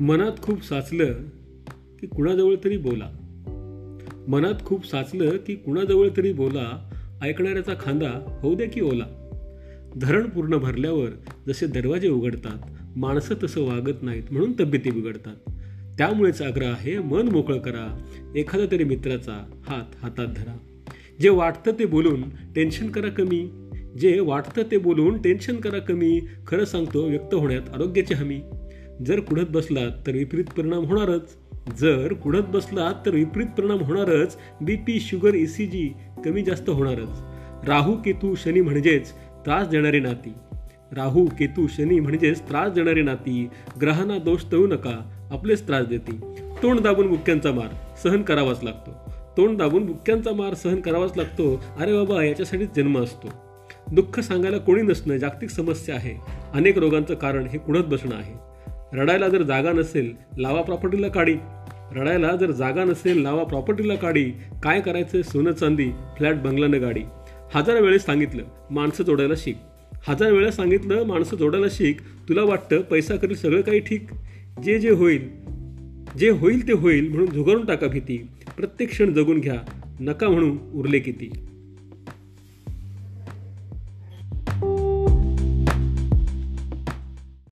मनात खूप साचलं की कुणाजवळ तरी बोला. मनात खूप साचलं की कुणाजवळ तरी बोला ऐकणाऱ्याचा खांदा होऊ द्या की ओला. धरण पूर्ण भरल्यावर जसे दरवाजे उघडतात माणसं तसं वागत नाहीत म्हणून तब्येती बिघडतात. त्यामुळेच आग्रह आहे मन मोकळं करा. एखाद्या तरी मित्राचा हात हातात धरा. जे वाटतं ते बोलून टेन्शन करा कमी. जे वाटतं ते बोलून टेन्शन करा कमी खरं सांगतो व्यक्त होण्यात आरोग्याची हमी. जर कुढत बसलात तर विपरीत परिणाम होणारच. जर कुढत बसलात तर विपरीत परिणाम होणारच. B P sugar E C G कमी जास्त होणारच. राहू केतू शनी म्हणजेच त्रास देणारी नाती. राहू केतू शनी म्हणजेच त्रास देणारी नाती. ग्रहांना दोष देऊ नका आपलेच त्रास देते. तोंड दाबून बुक्क्यांचा मार सहन करावाच लागतो. तोंड दाबून बुक्क्यांचा मार सहन करावाच लागतो. अरे बाबा याच्यासाठीच जन्म असतो. दुःख सांगायला कोणी नसणं जागतिक समस्या आहे. अनेक रोगांचं कारण हे कुढत बसणं आहे. रडायला जर जागा नसेल लावा प्रॉपर्टीला काढी रडायला जर जागा नसेल लावा प्रॉपर्टीला काढी काय करायचं सोनं चांदी फ्लॅट बंगलानं गाडी. हजार वेळेस सांगितलं माणसं जोडायला शिक. हजार वेळा सांगितलं माणसं जोडायला शिक. तुला वाटतं पैसा करील सगळं काही ठीक? जे जे होईल जे होईल ते होईल म्हणून झुगारून टाका भीती. प्रत्येक क्षण जगून घ्या. नका म्हणून उरले किती.